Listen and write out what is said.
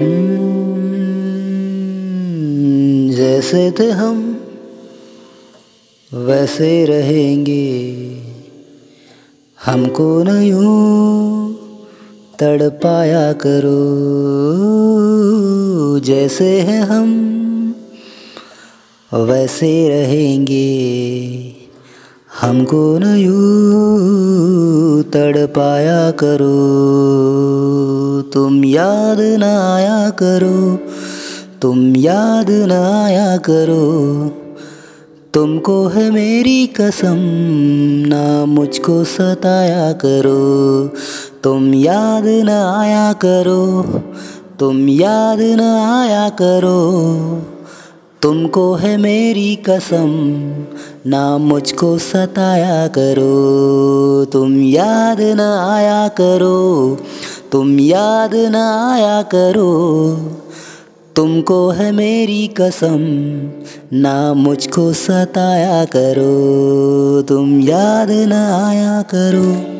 हम्म, जैसे थे हम वैसे रहेंगे। हमको न यूँ तड़पाया करो जैसे हैं हम वैसे रहेंगे। हमको न यूँ तड़पाया करो। तुम याद न आया करो, तुम याद न आया करो। तुमको है मेरी कसम, ना मुझको सताया करो। तुम याद न आया करो, तुम याद न आया करो। तुमको है मेरी कसम, ना मुझको सताया करो। तुम याद न आया करो तुम याद ना आया करो, तुमको है मेरी कसम, ना मुझको सताया करो, तुम याद ना आया करो।